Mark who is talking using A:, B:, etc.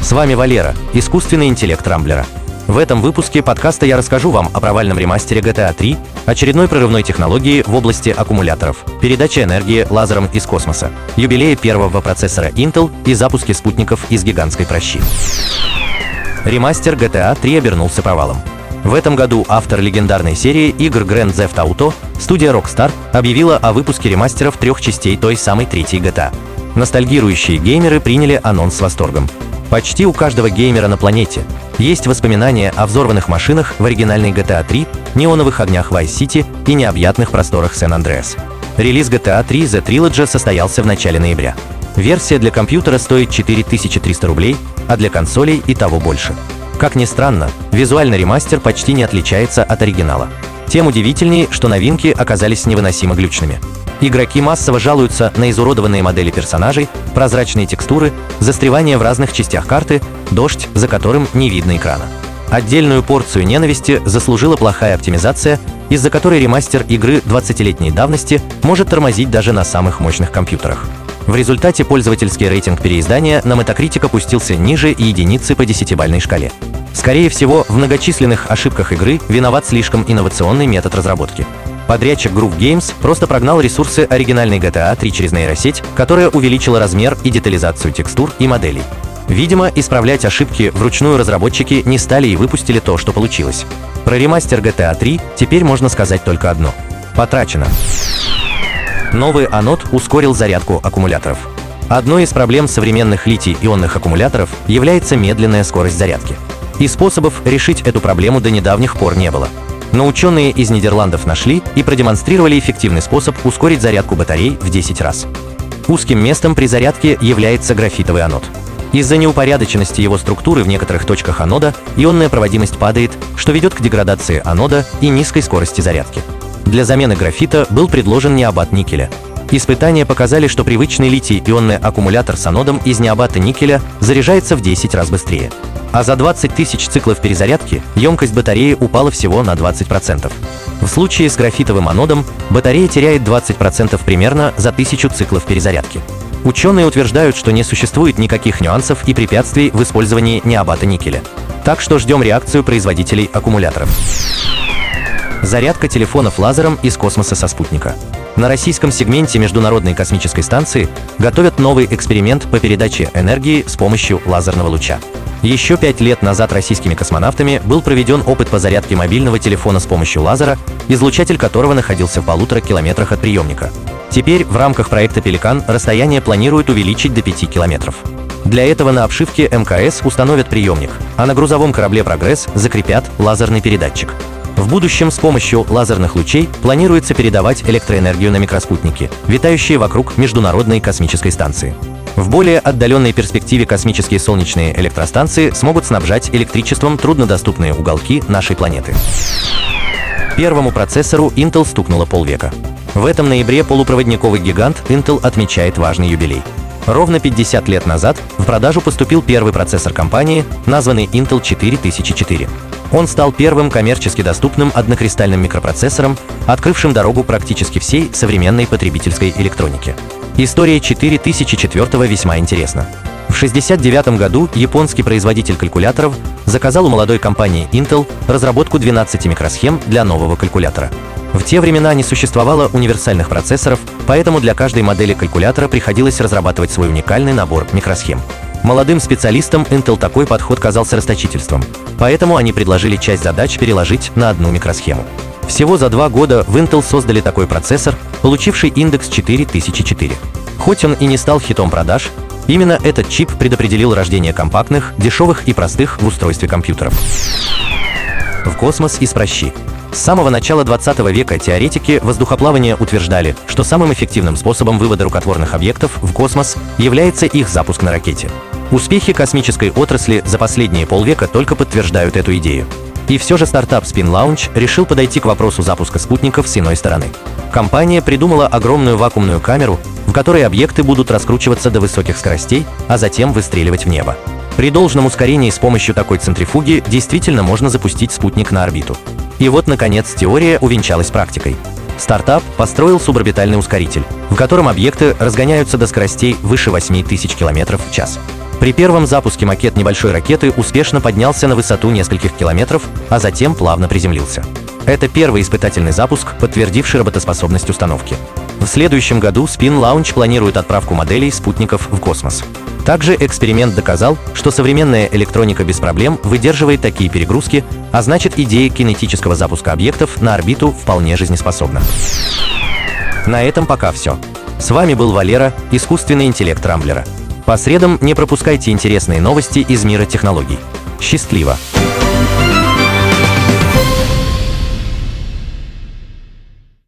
A: С вами Валера, искусственный интеллект Рамблера. В этом выпуске подкаста я расскажу вам о провальном ремастере GTA 3, очередной прорывной технологии в области аккумуляторов, передаче энергии лазером из космоса, юбилее первого процессора Intel и запуске спутников из гигантской прощи. Ремастер GTA 3 обернулся провалом. В этом году автор легендарной серии игр Grand Theft Auto, студия Rockstar, объявила о выпуске ремастеров трех частей той самой третьей GTA. Ностальгирующие геймеры приняли анонс с восторгом. Почти у каждого геймера на планете есть воспоминания о взорванных машинах в оригинальной GTA 3, неоновых огнях Vice City и необъятных просторах Сан-Андреас. Релиз GTA 3 The Trilogy состоялся в начале ноября. Версия для компьютера стоит 4300 рублей, а для консолей и того больше. Как ни странно, визуальный ремастер почти не отличается от оригинала. Тем удивительнее, что новинки оказались невыносимо глючными. Игроки массово жалуются на изуродованные модели персонажей, прозрачные текстуры, застревание в разных частях карты, дождь, за которым не видно экрана. Отдельную порцию ненависти заслужила плохая оптимизация, из-за которой ремастер игры 20-летней давности может тормозить даже на самых мощных компьютерах. В результате пользовательский рейтинг переиздания на Metacritic опустился ниже единицы по десятибальной шкале. Скорее всего, в многочисленных ошибках игры виноват слишком инновационный метод разработки. Подрядчик Groove Games просто прогнал ресурсы оригинальной GTA 3 через нейросеть, которая увеличила размер и детализацию текстур и моделей. Видимо, исправлять ошибки вручную разработчики не стали и выпустили то, что получилось. Про ремастер GTA 3 теперь можно сказать только одно. Потрачено. Новый анод ускорил зарядку аккумуляторов. Одной из проблем современных литий-ионных аккумуляторов является медленная скорость зарядки. И способов решить эту проблему до недавних пор не было. Но ученые из Нидерландов нашли и продемонстрировали эффективный способ ускорить зарядку батарей в 10 раз. Узким местом при зарядке является графитовый анод. Из-за неупорядоченности его структуры в некоторых точках анода ионная проводимость падает, что ведет к деградации анода и низкой скорости зарядки. Для замены графита был предложен необат никеля. Испытания показали, что привычный литий-ионный аккумулятор с анодом из необата никеля заряжается в 10 раз быстрее. А за 20 тысяч циклов перезарядки емкость батареи упала всего на 20%. В случае с графитовым анодом батарея теряет 20% примерно за 1000 циклов перезарядки. Ученые утверждают, что не существует никаких нюансов и препятствий в использовании необата никеля. Так что ждем реакцию производителей аккумуляторов. Зарядка телефонов лазером из космоса со спутника. На российском сегменте Международной космической станции готовят новый эксперимент по передаче энергии с помощью лазерного луча. Еще пять лет назад российскими космонавтами был проведен опыт по зарядке мобильного телефона с помощью лазера, излучатель которого находился в полутора километрах от приемника. Теперь в рамках проекта «Пеликан» расстояние планируют увеличить до 5 километров. Для этого на обшивке МКС установят приемник, а на грузовом корабле «Прогресс» закрепят лазерный передатчик. В будущем с помощью лазерных лучей планируется передавать электроэнергию на микроспутники, витающие вокруг Международной космической станции. В более отдаленной перспективе космические солнечные электростанции смогут снабжать электричеством труднодоступные уголки нашей планеты. Первому процессору Intel стукнуло полвека. В этом ноябре полупроводниковый гигант Intel отмечает важный юбилей. Ровно 50 лет назад в продажу поступил первый процессор компании, названный Intel 4004. Он стал первым коммерчески доступным однокристальным микропроцессором, открывшим дорогу практически всей современной потребительской электроники. История 4004 весьма интересна. В 1969 году японский производитель калькуляторов заказал у молодой компании Intel разработку 12 микросхем для нового калькулятора. В те времена не существовало универсальных процессоров, поэтому для каждой модели калькулятора приходилось разрабатывать свой уникальный набор микросхем. Молодым специалистам Intel такой подход казался расточительством, поэтому они предложили часть задач переложить на одну микросхему. Всего за два года в Intel создали такой процессор, получивший индекс 4004. Хоть он и не стал хитом продаж, именно этот чип предопределил рождение компактных, дешевых и простых в устройстве компьютеров. В космос из прощи. С самого начала 20 века теоретики воздухоплавания утверждали, что самым эффективным способом вывода рукотворных объектов в космос является их запуск на ракете. Успехи космической отрасли за последние полвека только подтверждают эту идею. И все же стартап Spin Launch решил подойти к вопросу запуска спутников с иной стороны. Компания придумала огромную вакуумную камеру, в которой объекты будут раскручиваться до высоких скоростей, а затем выстреливать в небо. При должном ускорении с помощью такой центрифуги действительно можно запустить спутник на орбиту. И вот, наконец, теория увенчалась практикой. Стартап построил суборбитальный ускоритель, в котором объекты разгоняются до скоростей выше 8000 км в час. При первом запуске макет небольшой ракеты успешно поднялся на высоту нескольких километров, а затем плавно приземлился. Это первый испытательный запуск, подтвердивший работоспособность установки. В следующем году Spin Launch планирует отправку моделей спутников в космос. Также эксперимент доказал, что современная электроника без проблем выдерживает такие перегрузки, а значит идея кинетического запуска объектов на орбиту вполне жизнеспособна. На этом пока все. С вами был Валера, искусственный интеллект Рамблера. По средам не пропускайте интересные новости из мира технологий. Счастливо!